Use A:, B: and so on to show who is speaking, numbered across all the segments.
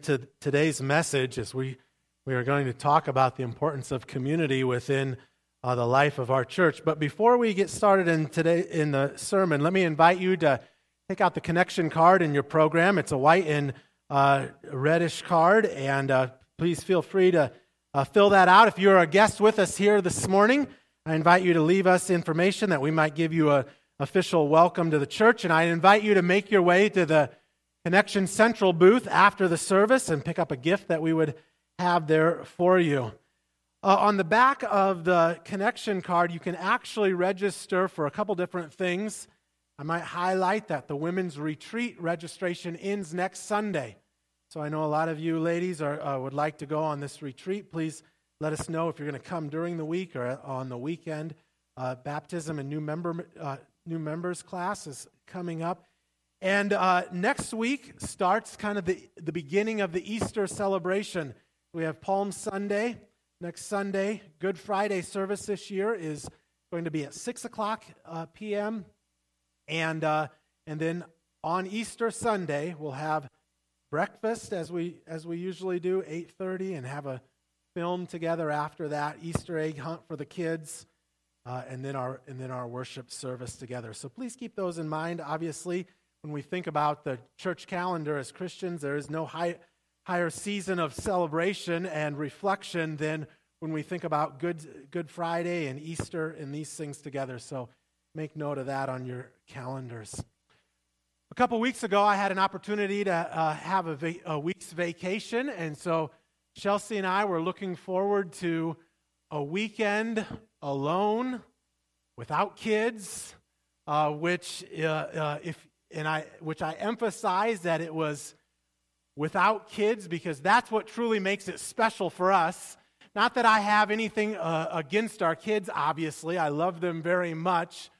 A: to today's message as we, we are going to talk about the importance of community within uh, the life of our church. But before we get started in today in the sermon, let me invite you to take out the connection card in your program. It's a white and uh, reddish card, and uh, please feel free to uh, fill that out. If you're a guest with us here this morning, I invite you to leave us information that we might give you a official welcome to the church, and I invite you to make your way to the Connection Central booth after the service and pick up a gift that we would have there for you. Uh, on the back of the connection card, you can actually register for a couple different things. I might highlight that the women's retreat registration ends next Sunday. So I know a lot of you ladies are, uh, would like to go on this retreat. Please let us know if you're going to come during the week or on the weekend. Uh, baptism and new member uh, new members class is coming up. And uh, next week starts kind of the, the beginning of the Easter celebration. We have Palm Sunday next Sunday. Good Friday service this year is going to be at 6 o'clock uh, p.m. And, uh, and then on Easter Sunday, we'll have breakfast as we, as we usually do, 8.30, and have a film together after that, Easter egg hunt for the kids, uh, and, then our, and then our worship service together. So please keep those in mind. Obviously, when we think about the church calendar as Christians, there is no high, higher season of celebration and reflection than when we think about Good, Good Friday and Easter and these things together. So make note of that on your calendars. A couple weeks ago, I had an opportunity to uh, have a, va- a week's vacation, and so Chelsea and I were looking forward to a weekend alone without kids, uh, which, uh, uh if and I, which I emphasize that it was without kids because that's what truly makes it special for us. Not that I have anything uh, against our kids, obviously. I love them very much.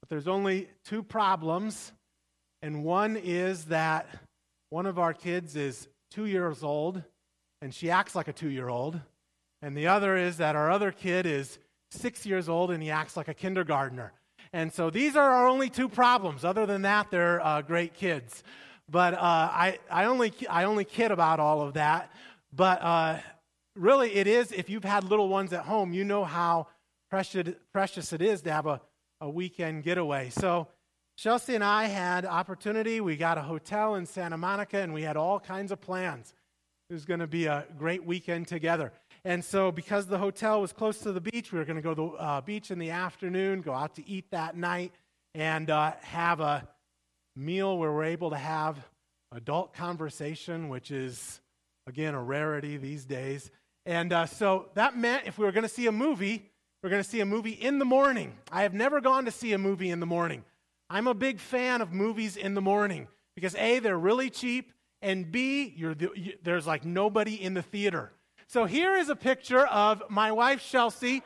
A: But there's only two problems. And one is that one of our kids is two years old and she acts like a two year old. And the other is that our other kid is six years old and he acts like a kindergartner. And so these are our only two problems. Other than that, they're uh, great kids. But uh, I, I, only, I only kid about all of that. But uh, really, it is, if you've had little ones at home, you know how precious, precious it is to have a, a weekend getaway. So Chelsea and I had opportunity. We got a hotel in Santa Monica, and we had all kinds of plans. It was going to be a great weekend together. And so, because the hotel was close to the beach, we were going to go to the uh, beach in the afternoon, go out to eat that night, and uh, have a meal where we're able to have adult conversation, which is, again, a rarity these days. And uh, so that meant if we were going to see a movie, we are going to see a movie in the morning. I have never gone to see a movie in the morning. I'm a big fan of movies in the morning because A, they're really cheap, and B, the, you, there's like nobody in the theater. So here is a picture of my wife, Chelsea,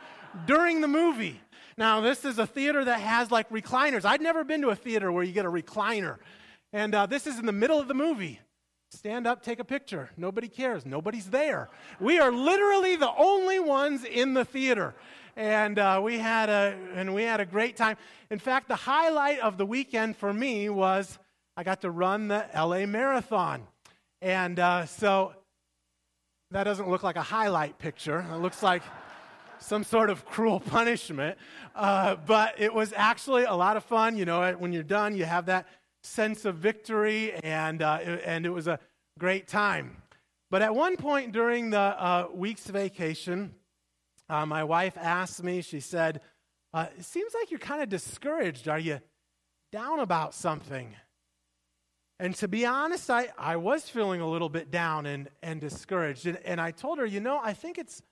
A: during the movie. Now, this is a theater that has like recliners. I'd never been to a theater where you get a recliner. And uh, this is in the middle of the movie. Stand up, take a picture. Nobody cares. Nobody's there. We are literally the only ones in the theater. And uh, we had a and we had a great time. In fact, the highlight of the weekend for me was I got to run the LA Marathon. And uh, so that doesn't look like a highlight picture. It looks like some sort of cruel punishment. Uh, but it was actually a lot of fun. You know, when you're done, you have that sense of victory, and, uh, and it was a great time. But at one point during the uh, week's vacation, uh, my wife asked me, she said, uh, It seems like you're kind of discouraged. Are you down about something? And to be honest, I, I was feeling a little bit down and, and discouraged. And, and I told her, you know, I think it's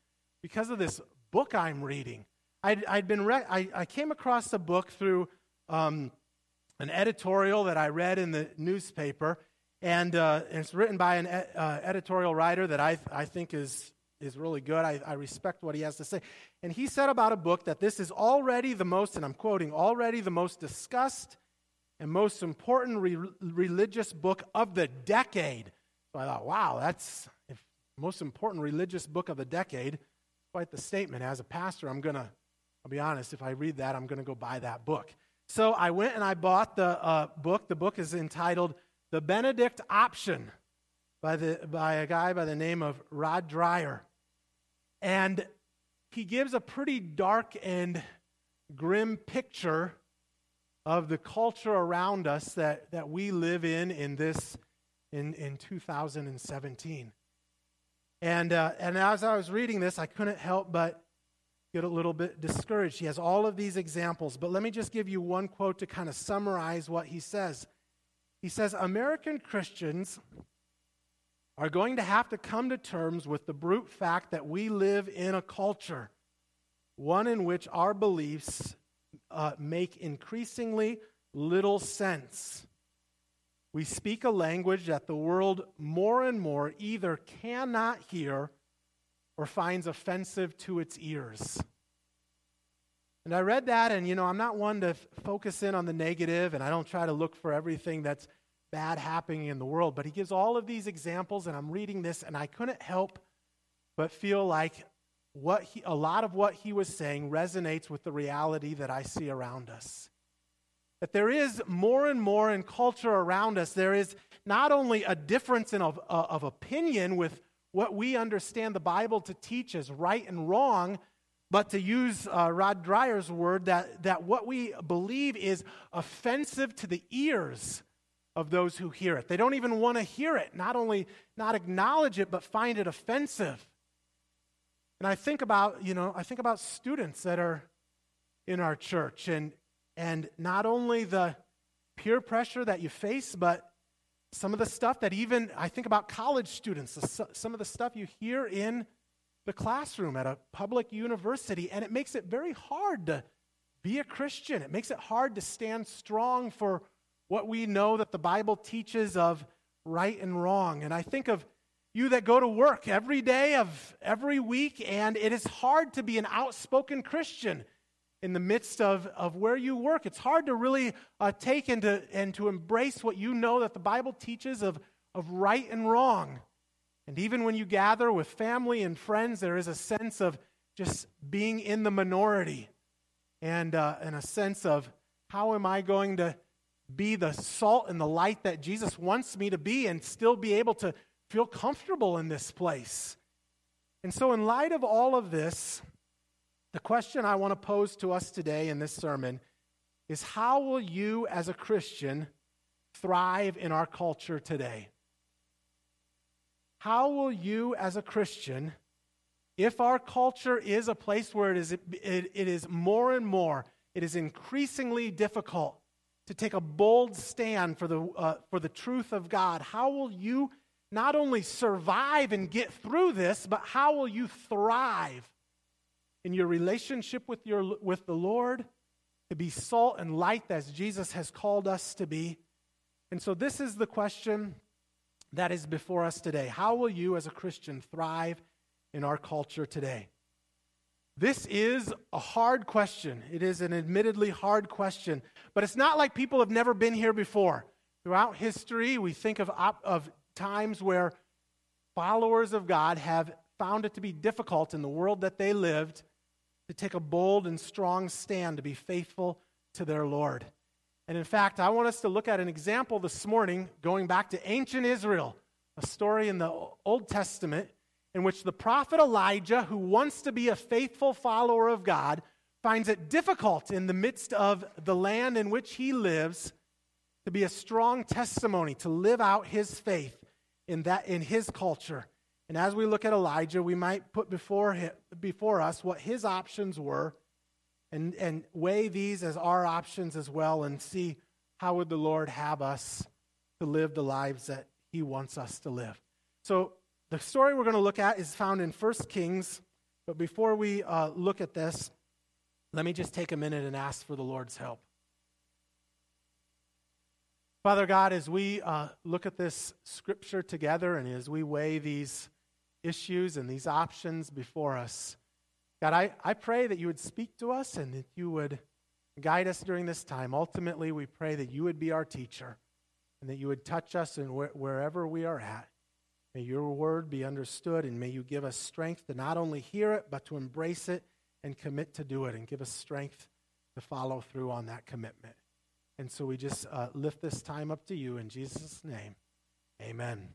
A: because of this book I'm reading. I'd, I'd been re- I, I came across a book through um, an editorial that I read in the newspaper, and, uh, it's written by an uh, editorial writer that I, I think is, is really good. I, I respect what he has to say. And he said about a book that this is already the most, and I'm quoting, already the most discussed and most important re- religious book of the decade. So I thought, wow, that's if most important religious book of the decade. Quite the statement. As a pastor, I'm going to, I'll be honest, if I read that, I'm going to go buy that book. So I went and I bought the uh, book. The book is entitled The Benedict Option. by, the, by a guy by the name of Rod Dreher. And he gives a pretty dark and grim picture of the culture around us that, that we live in in this in, in 2017. And, uh, and as I was reading this, I couldn't help but get a little bit discouraged. He has all of these examples, but let me just give you one quote to kind of summarize what he says. He says American Christians are going to have to come to terms with the brute fact that we live in a culture, one in which our beliefs uh, make increasingly little sense. We speak a language that the world more and more either cannot hear or finds offensive to its ears. And I read that, and you know, I'm not one to f- focus in on the negative, and I don't try to look for everything that's bad happening in the world. But he gives all of these examples, and I'm reading this, and I couldn't help but feel like what he, a lot of what he was saying resonates with the reality that I see around us. That there is more and more in culture around us, there is not only a difference in of, uh, of opinion with what we understand the Bible to teach as right and wrong, but to use uh, Rod Dreher's word, that, that what we believe is offensive to the ears of those who hear it. They don't even want to hear it, not only not acknowledge it, but find it offensive. And I think about, you know, I think about students that are in our church and and not only the peer pressure that you face, but some of the stuff that even I think about college students, some of the stuff you hear in the classroom at a public university, and it makes it very hard to be a Christian. It makes it hard to stand strong for what we know that the Bible teaches of right and wrong. And I think of you that go to work every day of every week, and it is hard to be an outspoken Christian in the midst of, of where you work. It's hard to really uh, take and to, and to embrace what you know that the Bible teaches of, of right and wrong. And even when you gather with family and friends, there is a sense of just being in the minority and, uh, and a sense of how am I going to be the salt and the light that Jesus wants me to be and still be able to feel comfortable in this place. And so, in light of all of this, the question I want to pose to us today in this sermon is how will you, as a Christian, thrive in our culture today? How will you, as a Christian, if our culture is a place where it is, it, it is more and more, it is increasingly difficult to take a bold stand for the, uh, for the truth of God, how will you not only survive and get through this, but how will you thrive in your relationship with, your, with the Lord to be salt and light as Jesus has called us to be? And so, this is the question that is before us today. How will you, as a Christian, thrive in our culture today? This is a hard question. It is an admittedly hard question, but it's not like people have never been here before. Throughout history, we think of, of times where followers of God have found it to be difficult in the world that they lived to take a bold and strong stand to be faithful to their Lord. And in fact, I want us to look at an example this morning going back to ancient Israel, a story in the Old Testament in which the prophet Elijah, who wants to be a faithful follower of God, finds it difficult in the midst of the land in which he lives to be a strong testimony, to live out his faith in, that, in his culture. And as we look at Elijah, we might put before, him, before us what his options were and, and weigh these as our options as well and see how would the Lord have us to live the lives that he wants us to live. So the story we're going to look at is found in 1 Kings. But before we uh, look at this, let me just take a minute and ask for the Lord's help. Father God, as we uh, look at this scripture together and as we weigh these issues and these options before us. God, I, I pray that you would speak to us and that you would guide us during this time. Ultimately, we pray that you would be our teacher and that you would touch us in wh- wherever we are at. May your word be understood and may you give us strength to not only hear it, but to embrace it and commit to do it and give us strength to follow through on that commitment. And so we just uh, lift this time up to you in Jesus' name. Amen.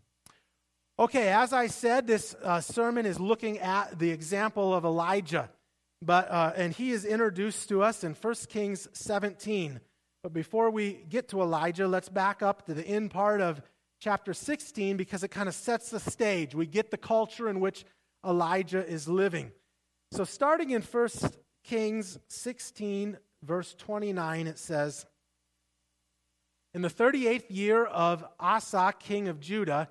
A: Okay, as I said, this uh, sermon is looking at the example of Elijah, but uh, and he is introduced to us in 1 Kings 17. But before we get to Elijah, let's back up to the end part of chapter 16 because it kind of sets the stage. We get the culture in which Elijah is living. So, starting in 1 Kings 16, verse 29, it says, In the 38th year of Asa, king of Judah,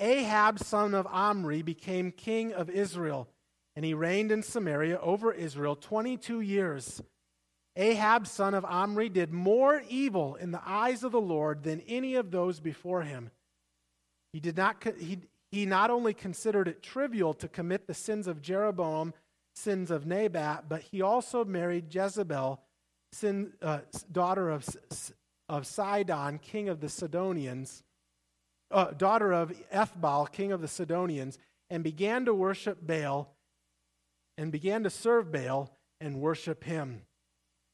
A: Ahab, son of Omri, became king of Israel, and he reigned in Samaria over Israel 22 years. Ahab, son of Omri, did more evil in the eyes of the Lord than any of those before him. He, did not, he, he not only considered it trivial to commit the sins of Jeroboam, sins of Nebat, but he also married Jezebel, sin, uh, daughter of, of Sidon, king of the Sidonians uh, daughter of Ethbaal, king of the Sidonians, and began to worship Baal and began to serve Baal and worship him.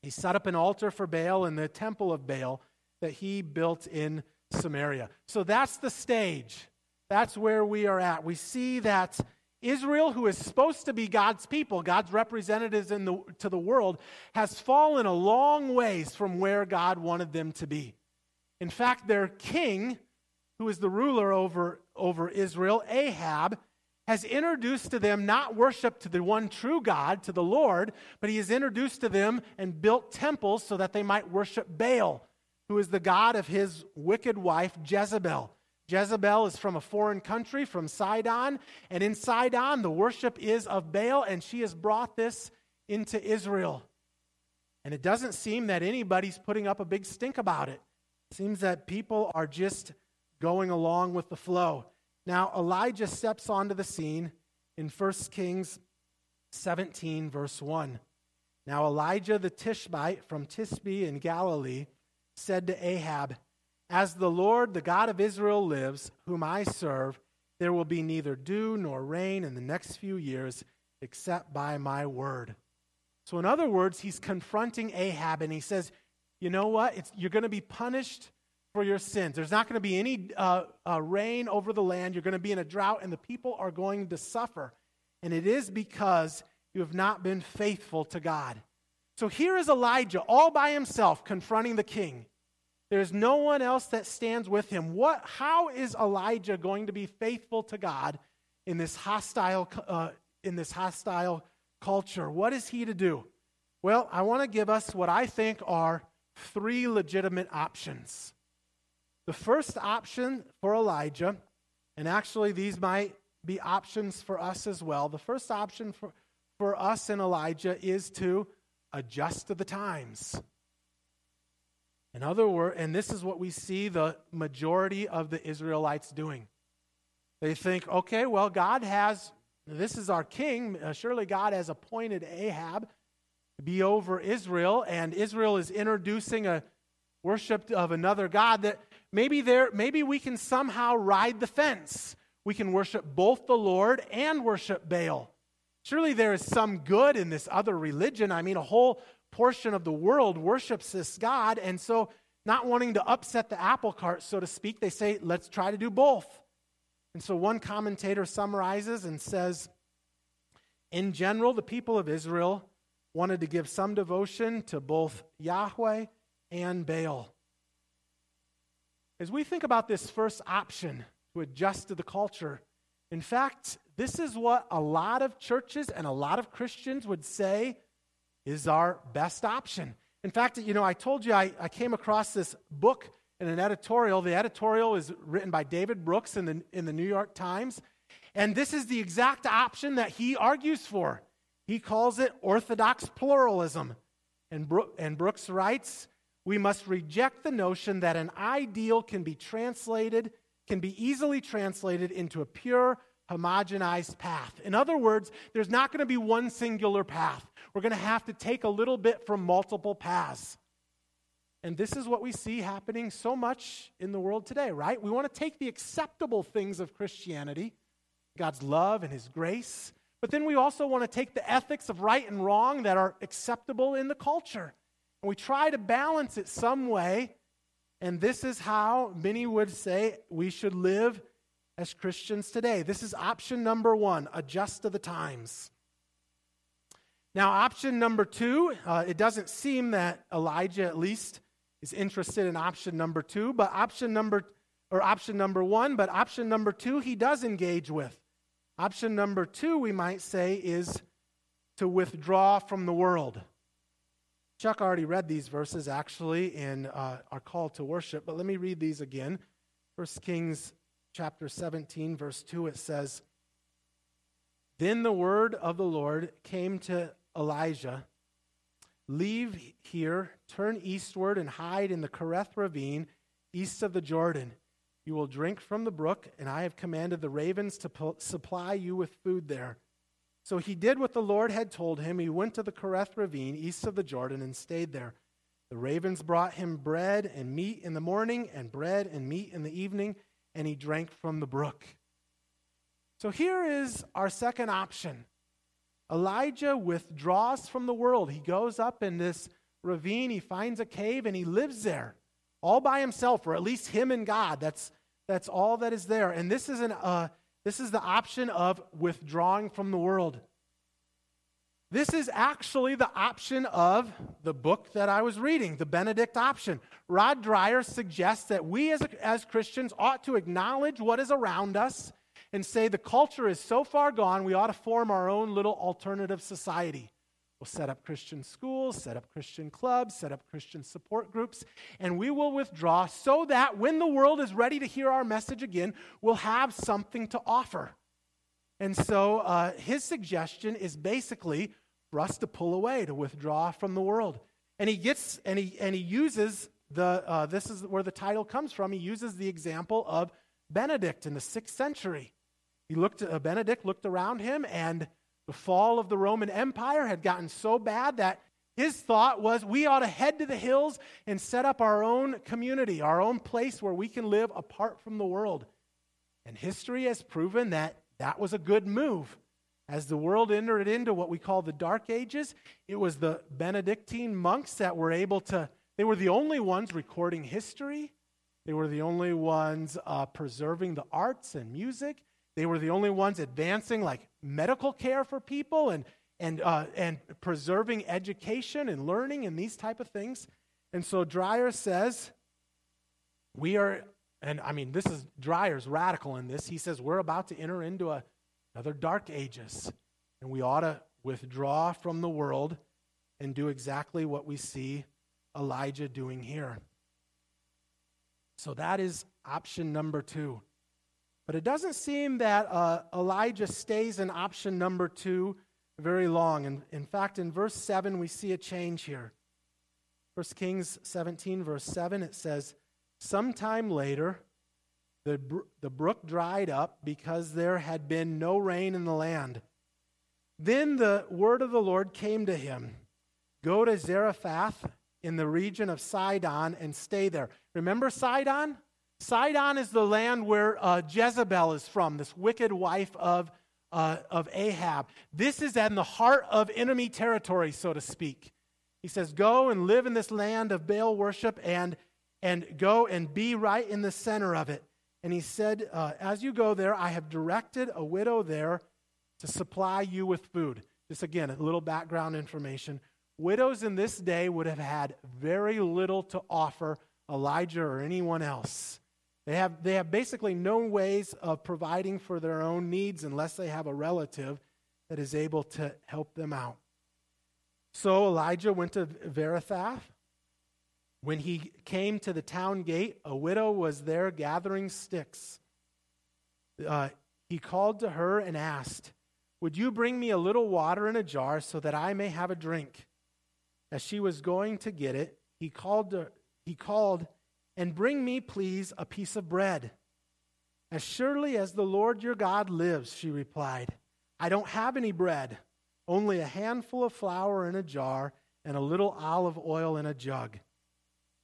A: He set up an altar for Baal in the temple of Baal that he built in Samaria. So that's the stage. That's where we are at. We see that Israel, who is supposed to be God's people, God's representatives in the, to the world, has fallen a long ways from where God wanted them to be. In fact, their king who is the ruler over, over Israel, Ahab, has introduced to them not worship to the one true God, to the Lord, but he has introduced to them and built temples so that they might worship Baal, who is the God of his wicked wife, Jezebel. Jezebel is from a foreign country, from Sidon, and in Sidon, the worship is of Baal, and she has brought this into Israel. And it doesn't seem that anybody's putting up a big stink about it. It seems that people are just going along with the flow. Now, Elijah steps onto the scene in 1 Kings 17, verse 1. Now, Elijah the Tishbite from Tishbe in Galilee said to Ahab, As the Lord, the God of Israel, lives, whom I serve, there will be neither dew nor rain in the next few years except by my word. So, in other words, he's confronting Ahab and he says, You know what? It's, you're going to be punished for your sins. There's not going to be any uh, uh, rain over the land. You're going to be in a drought, and the people are going to suffer. And it is because you have not been faithful to God. So here is Elijah all by himself confronting the king. There's no one else that stands with him. What, how is Elijah going to be faithful to God in this hostile, uh, in this hostile culture? What is he to do? Well, I want to give us what I think are three legitimate options. The first option for Elijah, and actually these might be options for us as well. The first option for, for us and Elijah is to adjust to the times. In other words, and this is what we see the majority of the Israelites doing. They think, okay, well, God has, this is our king. Uh, surely God has appointed Ahab to be over Israel, and Israel is introducing a worship of another God that maybe there maybe we can somehow ride the fence. We can worship both the Lord and worship Baal. Surely there is some good in this other religion. I mean, a whole portion of the world worships this God, and so not wanting to upset the apple cart, so to speak, they say, let's try to do both. And so one commentator summarizes and says, in general, the people of Israel wanted to give some devotion to both Yahweh and Baal. As we think about this first option to adjust to the culture, in fact, this is what a lot of churches and a lot of Christians would say is our best option. In fact, you know, I told you I, I came across this book in an editorial. The editorial is written by David Brooks in the, in the New York Times. And this is the exact option that he argues for. He calls it orthodox pluralism. And, Bro- and Brooks writes we must reject the notion that an ideal can be translated, can be easily translated into a pure, homogenized path. In other words, there's not going to be one singular path. We're going to have to take a little bit from multiple paths. And this is what we see happening so much in the world today, right? We want to take the acceptable things of Christianity, God's love and His grace, but then we also want to take the ethics of right and wrong that are acceptable in the culture. And we try to balance it some way. And this is how many would say we should live as Christians today. This is option number one adjust to the times. Now, option number two, uh, it doesn't seem that Elijah, at least, is interested in option number two, but option number or option number one, but option number two he does engage with. Option number two, we might say, is to withdraw from the world. Chuck already read these verses actually in uh, our call to worship, but let me read these again. 1 Kings chapter 17, verse 2, it says, Then the word of the Lord came to Elijah Leave here, turn eastward, and hide in the Kerith ravine east of the Jordan. You will drink from the brook, and I have commanded the ravens to supply you with food there. So he did what the Lord had told him. He went to the Kerith ravine east of the Jordan and stayed there. The ravens brought him bread and meat in the morning, and bread and meat in the evening, and he drank from the brook. So here is our second option Elijah withdraws from the world. He goes up in this ravine, he finds a cave, and he lives there all by himself, or at least him and God. That's, that's all that is there. And this is, an, uh, this is the option of withdrawing from the world. This is actually the option of the book that I was reading, the Benedict option. Rod Dreher suggests that we as, as Christians ought to acknowledge what is around us and say the culture is so far gone, we ought to form our own little alternative society. We'll set up Christian schools, set up Christian clubs, set up Christian support groups, and we will withdraw so that when the world is ready to hear our message again, we'll have something to offer. And so uh, his suggestion is basically for us to pull away, to withdraw from the world. And he gets and he and he uses the uh, this is where the title comes from. He uses the example of Benedict in the sixth century. He looked, uh, Benedict looked around him, and the fall of the Roman Empire had gotten so bad that his thought was we ought to head to the hills and set up our own community, our own place where we can live apart from the world. And history has proven that that was a good move. As the world entered into what we call the Dark Ages, it was the Benedictine monks that were able to, they were the only ones recording history. They were the only ones uh, preserving the arts and music. They were the only ones advancing like medical care for people and, and, uh, and preserving education and learning and these type of things. And so Dreher says, we are, and I mean, this is Dreher's radical in this. He says, we're about to enter into a, another dark ages, and we ought to withdraw from the world and do exactly what we see Elijah doing here. So that is option number two. But it doesn't seem that uh, Elijah stays in option number two very long. And in fact, in verse 7, we see a change here. 1 Kings 17, verse 7, it says, Sometime later, the, the brook dried up because there had been no rain in the land. Then the word of the Lord came to him Go to Zarephath in the region of Sidon and stay there. Remember Sidon? Sidon is the land where uh, Jezebel is from, this wicked wife of, uh, of Ahab. This is in the heart of enemy territory, so to speak. He says, Go and live in this land of Baal worship and, and go and be right in the center of it. And he said, uh, As you go there, I have directed a widow there to supply you with food. Just again, a little background information. Widows in this day would have had very little to offer Elijah or anyone else. They have, they have basically no ways of providing for their own needs unless they have a relative that is able to help them out. So Elijah went to Zarephath. When he came to the town gate, a widow was there gathering sticks. Uh, he called to her and asked, Would you bring me a little water in a jar so that I may have a drink? As she was going to get it, he called, to, he called and bring me, please, a piece of bread. As surely as the Lord your God lives, she replied, I don't have any bread, only a handful of flour in a jar and a little olive oil in a jug.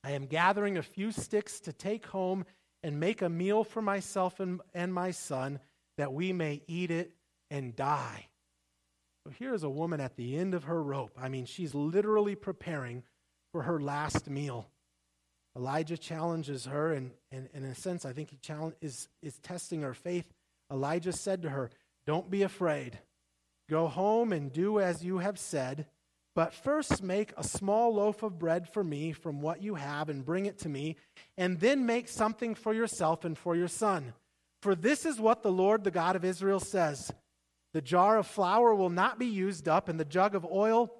A: I am gathering a few sticks to take home and make a meal for myself and, and my son, that we may eat it and die. So here's a woman at the end of her rope. I mean, she's literally preparing for her last meal. Elijah challenges her, and, and, and in a sense, I think he challenge, is, is testing her faith. Elijah said to her, Don't be afraid. Go home and do as you have said, but first make a small loaf of bread for me from what you have and bring it to me, and then make something for yourself and for your son. For this is what the Lord, the God of Israel, says The jar of flour will not be used up, and the jug of oil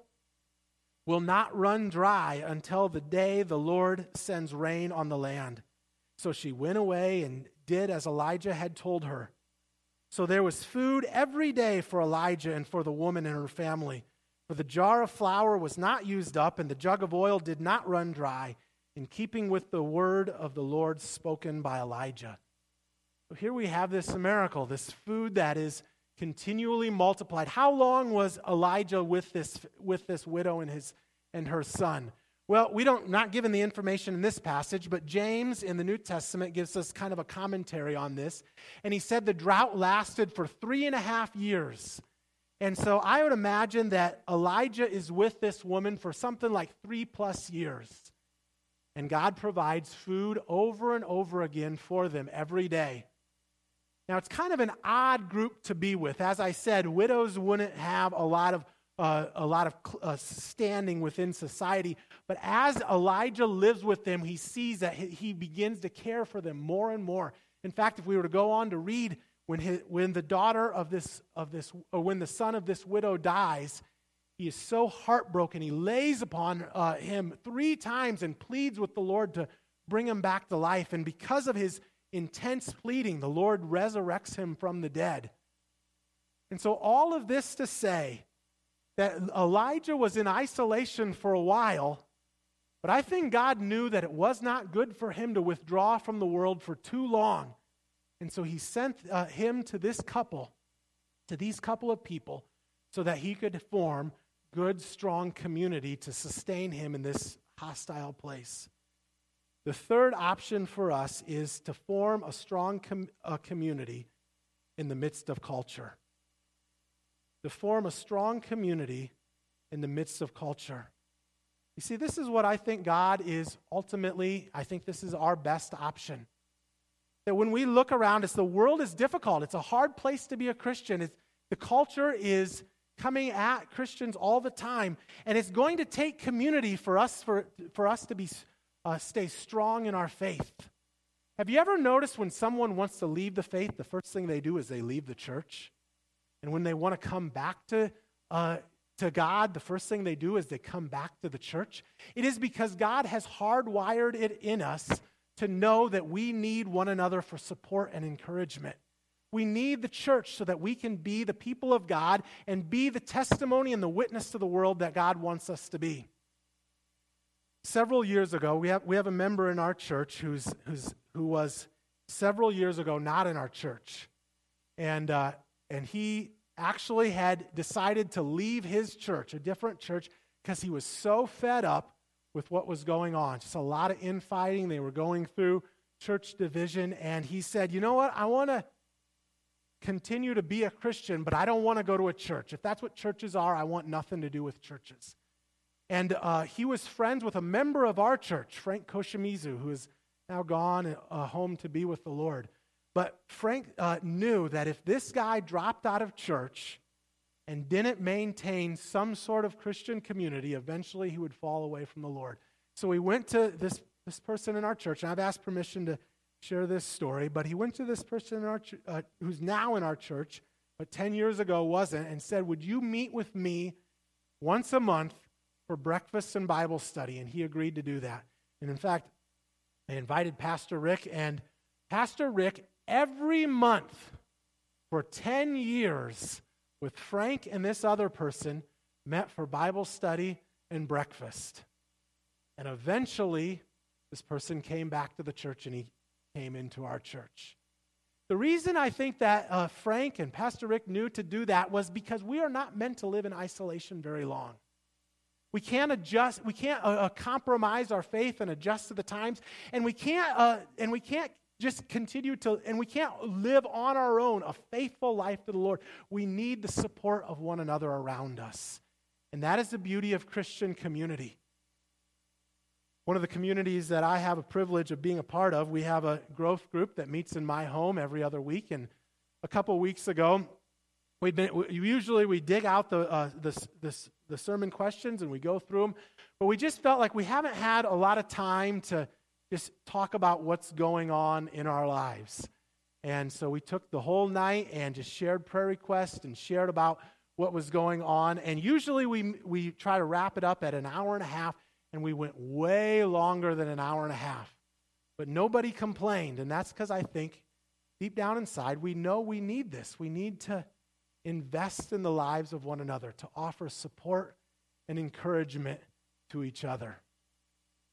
A: will not run dry until the day the Lord sends rain on the land. So she went away and did as Elijah had told her. So there was food every day for Elijah and for the woman and her family. For the jar of flour was not used up, and the jug of oil did not run dry, in keeping with the word of the Lord spoken by Elijah. So here we have this miracle, this food that is continually multiplied. How long was Elijah with this, with this widow and, his, and her son? Well, we don't, not given the information in this passage, but James in the New Testament gives us kind of a commentary on this. And he said the drought lasted for three and a half years. And so I would imagine that Elijah is with this woman for something like three plus years. And God provides food over and over again for them every day. Now, it's kind of an odd group to be with. As I said, widows wouldn't have a lot of, uh, a lot of uh, standing within society. But as Elijah lives with them, he sees that he begins to care for them more and more. In fact, if we were to go on to read, when, his, when the daughter of this, of this, or when the son of this widow dies, he is so heartbroken. He lays upon uh, him three times and pleads with the Lord to bring him back to life. And because of his intense pleading, the Lord resurrects him from the dead. And so, all of this to say that Elijah was in isolation for a while, but I think God knew that it was not good for him to withdraw from the world for too long. And so, he sent uh, him to this couple, to these couple of people, so that he could form good, strong community to sustain him in this hostile place. The third option for us is to form a strong com- a community in the midst of culture. To form a strong community in the midst of culture. You see, this is what I think God is ultimately, I think this is our best option. That when we look around us, the world is difficult. It's a hard place to be a Christian. It's, the culture is coming at Christians all the time. And it's going to take community for us, for, for us to be uh, stay strong in our faith. Have you ever noticed when someone wants to leave the faith, the first thing they do is they leave the church? And when they want to come back to, uh, to God, the first thing they do is they come back to the church? It is because God has hardwired it in us to know that we need one another for support and encouragement. We need the church so that we can be the people of God and be the testimony and the witness to the world that God wants us to be. Several years ago, we have, we have a member in our church who's, who's, who was several years ago not in our church. And, uh, and he actually had decided to leave his church, a different church, because he was so fed up with what was going on. Just a lot of infighting. They were going through church division. And he said, You know what? I want to continue to be a Christian, but I don't want to go to a church. If that's what churches are, I want nothing to do with churches. And uh, he was friends with a member of our church, Frank Koshimizu, who is now gone uh, home to be with the Lord. But Frank uh, knew that if this guy dropped out of church and didn't maintain some sort of Christian community, eventually he would fall away from the Lord. So he went to this, this person in our church, and I've asked permission to share this story, but he went to this person in our ch- uh, who's now in our church, but 10 years ago wasn't, and said, Would you meet with me once a month for breakfast and Bible study, and he agreed to do that. And in fact, they invited Pastor Rick, and Pastor Rick, every month for 10 years, with Frank and this other person, met for Bible study and breakfast. And eventually, this person came back to the church and he came into our church. The reason I think that uh, Frank and Pastor Rick knew to do that was because we are not meant to live in isolation very long. We can't adjust, we can't uh, uh, compromise our faith and adjust to the times, and we can't, uh, and we can't just continue to, and we can't live on our own a faithful life to the Lord. We need the support of one another around us. And that is the beauty of Christian community. one of the communities that I have a privilege of being a part of, we have a growth group that meets in my home every other week. And a couple weeks ago, we've been we, usually we dig out the, uh, the, the, the sermon questions and we go through them, but we just felt like we haven't had a lot of time to just talk about what's going on in our lives. And so we took the whole night and just shared prayer requests and shared about what was going on. And usually we, we try to wrap it up at an hour and a half and we went way longer than an hour and a half. But nobody complained, and that's because I think deep down inside we know we need this. We need to invest in the lives of one another, to offer support and encouragement to each other.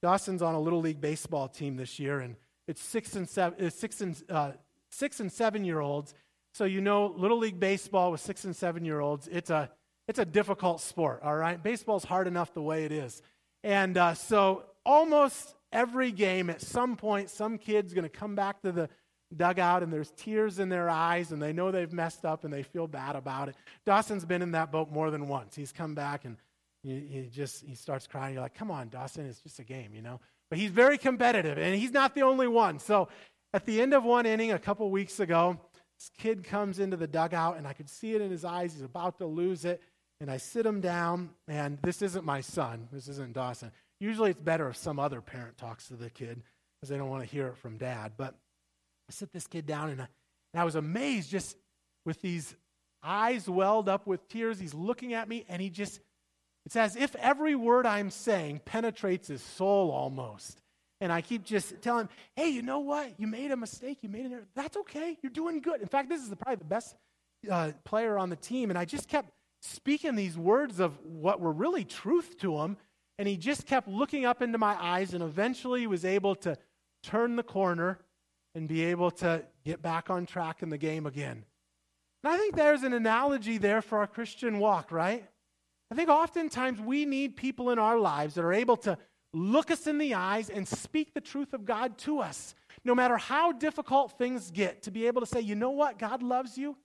A: Dawson's on a little league baseball team this year, and it's six and seven, six and uh, six and seven year olds. So you know, little league baseball with six and seven year olds, it's a it's a difficult sport. All right, baseball's hard enough the way it is. And uh, so almost every game, at some point, some kid's going to come back to the dugout and there's tears in their eyes and they know they've messed up and they feel bad about it. Dawson's been in that boat more than once. He's come back and he, he just he starts crying. You're like, come on, Dawson, it's just a game, you know. But he's very competitive and he's not the only one. So at the end of one inning a couple weeks ago, this kid comes into the dugout and I could see it in his eyes. He's about to lose it and I sit him down, and this isn't my son. This isn't Dawson. Usually it's better if some other parent talks to the kid because they don't want to hear it from dad. But I sit this kid down, and I, and I was amazed just with these eyes welled up with tears. He's looking at me, and he just, it's as if every word I'm saying penetrates his soul almost. And I keep just telling him, hey, you know what? You made a mistake. You made an error. That's okay. You're doing good. In fact, this is probably the best uh, player on the team. And I just kept speaking these words of what were really truth to him. And he just kept looking up into my eyes and eventually was able to turn the corner and be able to get back on track in the game again. And I think there's an analogy there for our Christian walk, right? I think oftentimes we need people in our lives that are able to look us in the eyes and speak the truth of God to us. No matter how difficult things get, to be able to say, you know what? God loves you.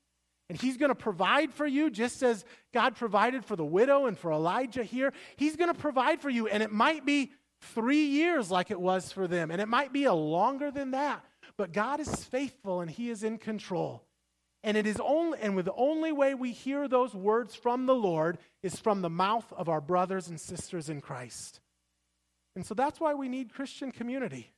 A: And he's going to provide for you, just as God provided for the widow and for Elijah here. He's going to provide for you. And it might be three years like it was for them, and it might be a longer than that. But God is faithful and he is in control. And it is only and with the only way we hear those words from the Lord is from the mouth of our brothers and sisters in Christ. And so that's why we need Christian community.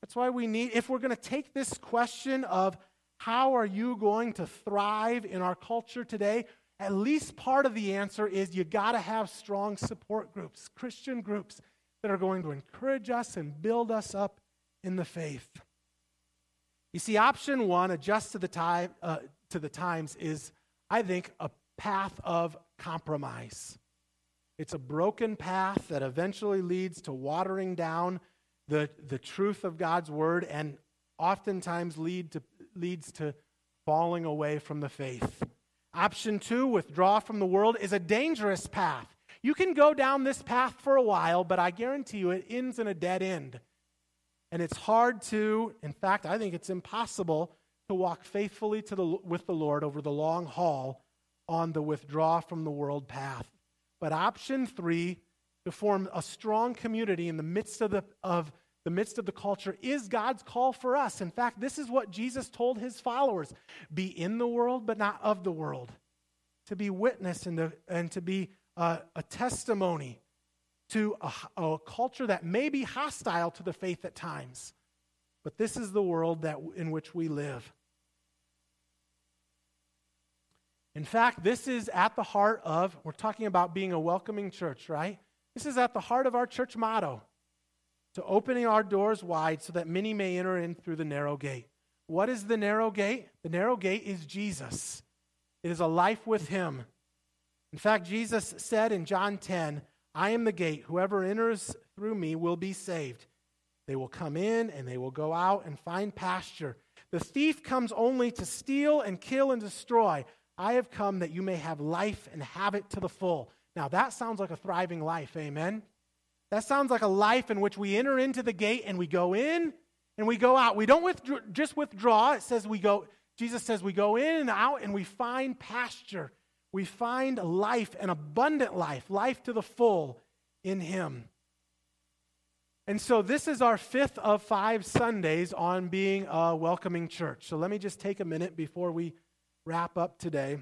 A: That's why we need, if we're going to take this question of how are you going to thrive in our culture today? At least part of the answer is you got to have strong support groups, Christian groups that are going to encourage us and build us up in the faith. You see, option one, adjust to the, time, uh, to the times, is, I think, a path of compromise. It's a broken path that eventually leads to watering down the, the truth of God's word and oftentimes lead to leads to falling away from the faith. Option two, withdraw from the world, is a dangerous path. You can go down this path for a while, but I guarantee you it ends in a dead end. And it's hard to, in fact, I think it's impossible to walk faithfully to the, with the Lord over the long haul on the withdraw from the world path. But option three, to form a strong community in the midst of the, of the midst of the culture is God's call for us. In fact, this is what Jesus told his followers be in the world, but not of the world. To be witness and to, and to be a, a testimony to a, a culture that may be hostile to the faith at times. But this is the world that, in which we live. In fact, this is at the heart of, we're talking about being a welcoming church, right? This is at the heart of our church motto to opening our doors wide so that many may enter in through the narrow gate. What is the narrow gate? The narrow gate is Jesus, it is a life with Him. In fact, Jesus said in John 10, I am the gate. Whoever enters through me will be saved. They will come in and they will go out and find pasture. The thief comes only to steal and kill and destroy. I have come that you may have life and have it to the full. Now, that sounds like a thriving life, amen? That sounds like a life in which we enter into the gate and we go in and we go out. We don't withdraw, just withdraw. It says we go, Jesus says we go in and out and we find pasture. We find life, an abundant life, life to the full in Him. And so this is our fifth of five Sundays on being a welcoming church. So let me just take a minute before we wrap up today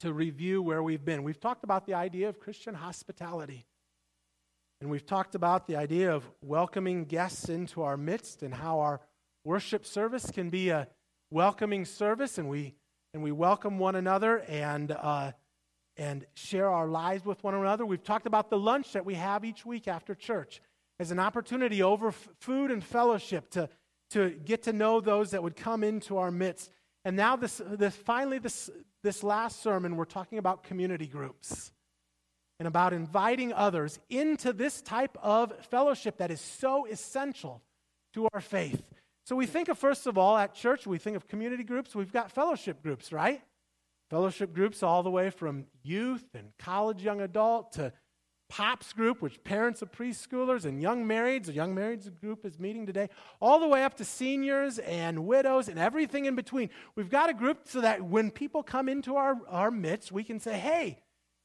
A: to review where we've been. We've talked about the idea of Christian hospitality. And we've talked about the idea of welcoming guests into our midst and how our worship service can be a welcoming service and we and we welcome one another and uh, and share our lives with one another. We've talked about the lunch that we have each week after church as an opportunity over f- food and fellowship to, to get to know those that would come into our midst. And now, this, this, finally, this, this last sermon, we're talking about community groups and about inviting others into this type of fellowship that is so essential to our faith. So, we think of, first of all, at church, we think of community groups. We've got fellowship groups, right? Fellowship groups all the way from youth and college young adult to POPs group, which parents of preschoolers and young marrieds, a young marrieds group is meeting today, all the way up to seniors and widows and everything in between. We've got a group so that when people come into our, our midst, we can say, hey,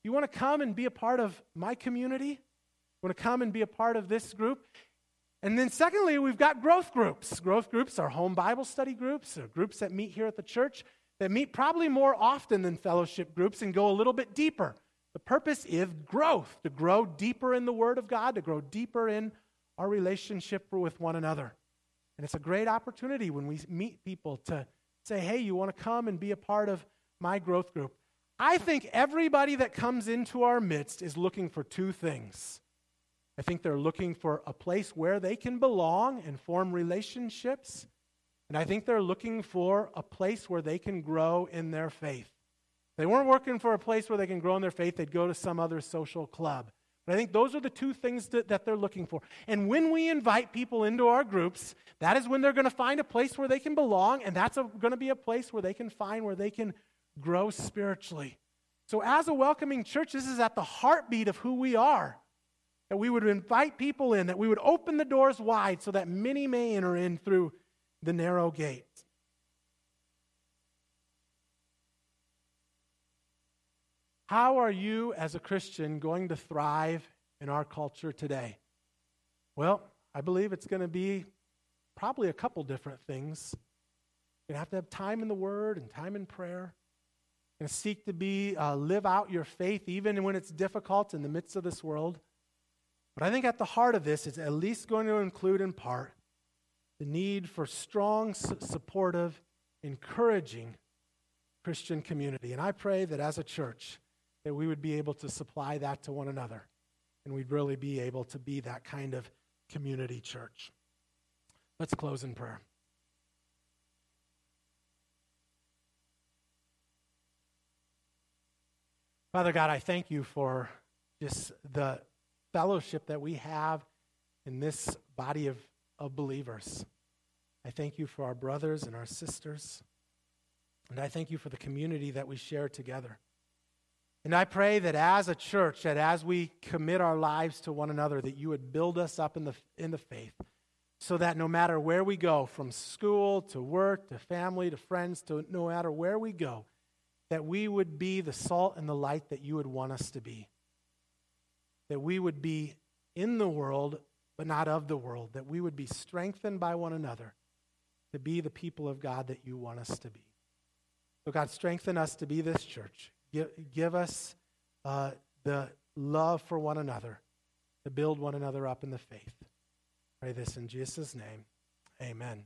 A: you want to come and be a part of my community? Want to come and be a part of this group? And then, secondly, we've got growth groups. Growth groups are home Bible study groups, or groups that meet here at the church that meet probably more often than fellowship groups and go a little bit deeper. The purpose is growth, to grow deeper in the Word of God, to grow deeper in our relationship with one another. And it's a great opportunity when we meet people to say, hey, you want to come and be a part of my growth group. I think everybody that comes into our midst is looking for two things. I think they're looking for a place where they can belong and form relationships. And I think they're looking for a place where they can grow in their faith they weren't working for a place where they can grow in their faith, they'd go to some other social club. But I think those are the two things that, that they're looking for. And when we invite people into our groups, that is when they're going to find a place where they can belong, and that's going to be a place where they can find where they can grow spiritually. So, as a welcoming church, this is at the heartbeat of who we are. That we would invite people in, that we would open the doors wide so that many may enter in through the narrow gate. How are you, as a Christian, going to thrive in our culture today? Well, I believe it's going to be probably a couple different things. You're going to have to have time in the Word and time in prayer. And seek to be uh, live out your faith even when it's difficult in the midst of this world. But I think at the heart of this is at least going to include in part the need for strong, supportive, encouraging Christian community. And I pray that as a church, that we would be able to supply that to one another. And we'd really be able to be that kind of community church. Let's close in prayer. Father God, I thank you for just the fellowship that we have in this body of, of believers. I thank you for our brothers and our sisters. And I thank you for the community that we share together. And I pray that as a church, that as we commit our lives to one another, that you would build us up in the, in the faith so that no matter where we go, from school to work to family to friends to no matter where we go, that we would be the salt and the light that you would want us to be. That we would be in the world, but not of the world. That we would be strengthened by one another to be the people of God that you want us to be. So, God, strengthen us to be this church. Give, give us uh, the love for one another to build one another up in the faith. Pray this in Jesus' name. Amen.